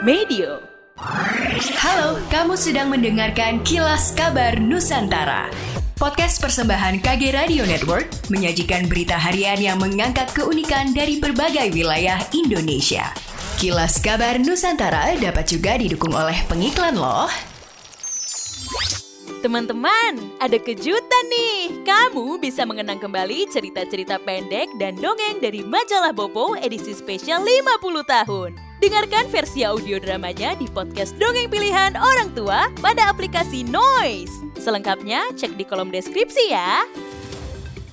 Medio. Halo, kamu sedang mendengarkan Kilas Kabar Nusantara. Podcast persembahan KG Radio Network menyajikan berita harian yang mengangkat keunikan dari berbagai wilayah Indonesia. Kilas Kabar Nusantara dapat juga didukung oleh pengiklan loh. Teman-teman, ada kejutan nih. Kamu bisa mengenang kembali cerita-cerita pendek dan dongeng dari majalah Bopo edisi spesial 50 tahun. Dengarkan versi audio dramanya di podcast Dongeng Pilihan Orang Tua pada aplikasi Noise. Selengkapnya cek di kolom deskripsi ya.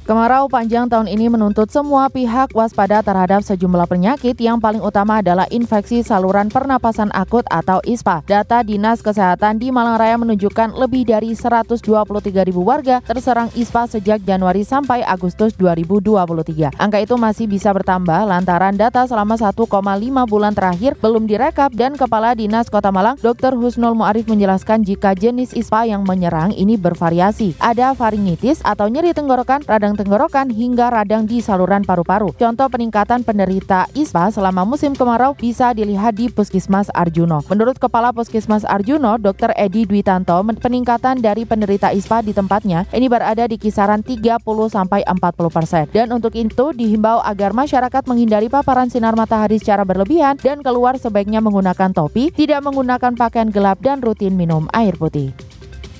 Kemarau panjang tahun ini menuntut semua pihak waspada terhadap sejumlah penyakit yang paling utama adalah infeksi saluran pernapasan akut atau ISPA. Data Dinas Kesehatan di Malang Raya menunjukkan lebih dari 123 ribu warga terserang ISPA sejak Januari sampai Agustus 2023. Angka itu masih bisa bertambah lantaran data selama 1,5 bulan terakhir belum direkap dan Kepala Dinas Kota Malang Dr. Husnul Muarif menjelaskan jika jenis ISPA yang menyerang ini bervariasi. Ada faringitis atau nyeri tenggorokan, radang tenggorokan hingga radang di saluran paru-paru. Contoh peningkatan penderita ISPA selama musim kemarau bisa dilihat di Puskesmas Arjuno. Menurut Kepala Puskesmas Arjuno, Dr. Edi Dwitanto, peningkatan dari penderita ISPA di tempatnya ini berada di kisaran 30 sampai 40 persen. Dan untuk itu dihimbau agar masyarakat menghindari paparan sinar matahari secara berlebihan dan keluar sebaiknya menggunakan topi, tidak menggunakan pakaian gelap dan rutin minum air putih.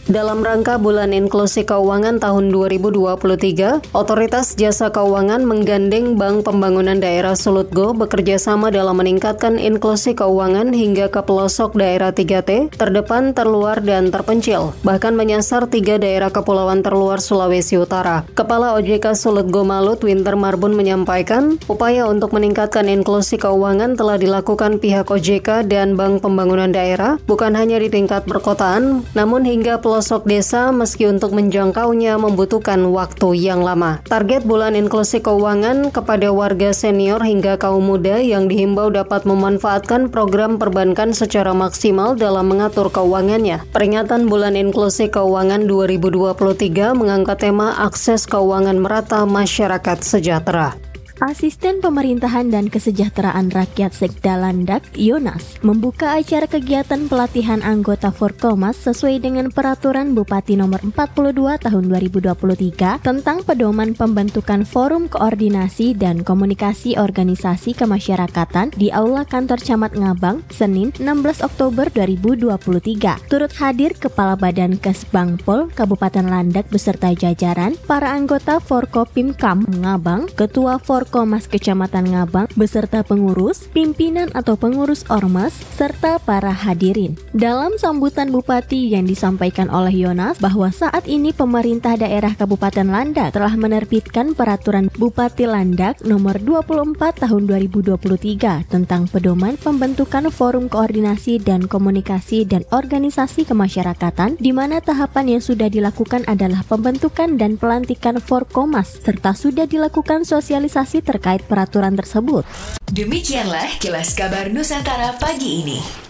Dalam rangka Bulan Inklusi Keuangan tahun 2023, Otoritas Jasa Keuangan menggandeng Bank Pembangunan Daerah Sulutgo bekerja sama dalam meningkatkan inklusi keuangan hingga ke pelosok daerah 3T, terdepan, terluar, dan terpencil, bahkan menyasar tiga daerah kepulauan terluar Sulawesi Utara. Kepala OJK Sulutgo Malut Winter Marbun menyampaikan, upaya untuk meningkatkan inklusi keuangan telah dilakukan pihak OJK dan Bank Pembangunan Daerah, bukan hanya di tingkat perkotaan, namun hingga pelosok pelosok desa meski untuk menjangkaunya membutuhkan waktu yang lama. Target bulan inklusi keuangan kepada warga senior hingga kaum muda yang dihimbau dapat memanfaatkan program perbankan secara maksimal dalam mengatur keuangannya. Peringatan bulan inklusi keuangan 2023 mengangkat tema akses keuangan merata masyarakat sejahtera. Asisten Pemerintahan dan Kesejahteraan Rakyat Sekda Landak, Yonas, membuka acara kegiatan pelatihan anggota Forkomas sesuai dengan Peraturan Bupati Nomor 42 Tahun 2023 tentang pedoman pembentukan Forum Koordinasi dan Komunikasi Organisasi Kemasyarakatan di Aula Kantor Camat Ngabang, Senin 16 Oktober 2023. Turut hadir Kepala Badan Kesbangpol Kabupaten Landak beserta jajaran, para anggota Forkopimkam Ngabang, Ketua Forkom Forkomas Kecamatan Ngabang beserta pengurus, pimpinan atau pengurus ormas, serta para hadirin. Dalam sambutan Bupati yang disampaikan oleh Yonas bahwa saat ini pemerintah daerah Kabupaten Landak telah menerbitkan peraturan Bupati Landak nomor 24 tahun 2023 tentang pedoman pembentukan forum koordinasi dan komunikasi dan organisasi kemasyarakatan di mana tahapan yang sudah dilakukan adalah pembentukan dan pelantikan Forkomas serta sudah dilakukan sosialisasi terkait peraturan tersebut. Demikianlah kilas kabar Nusantara pagi ini.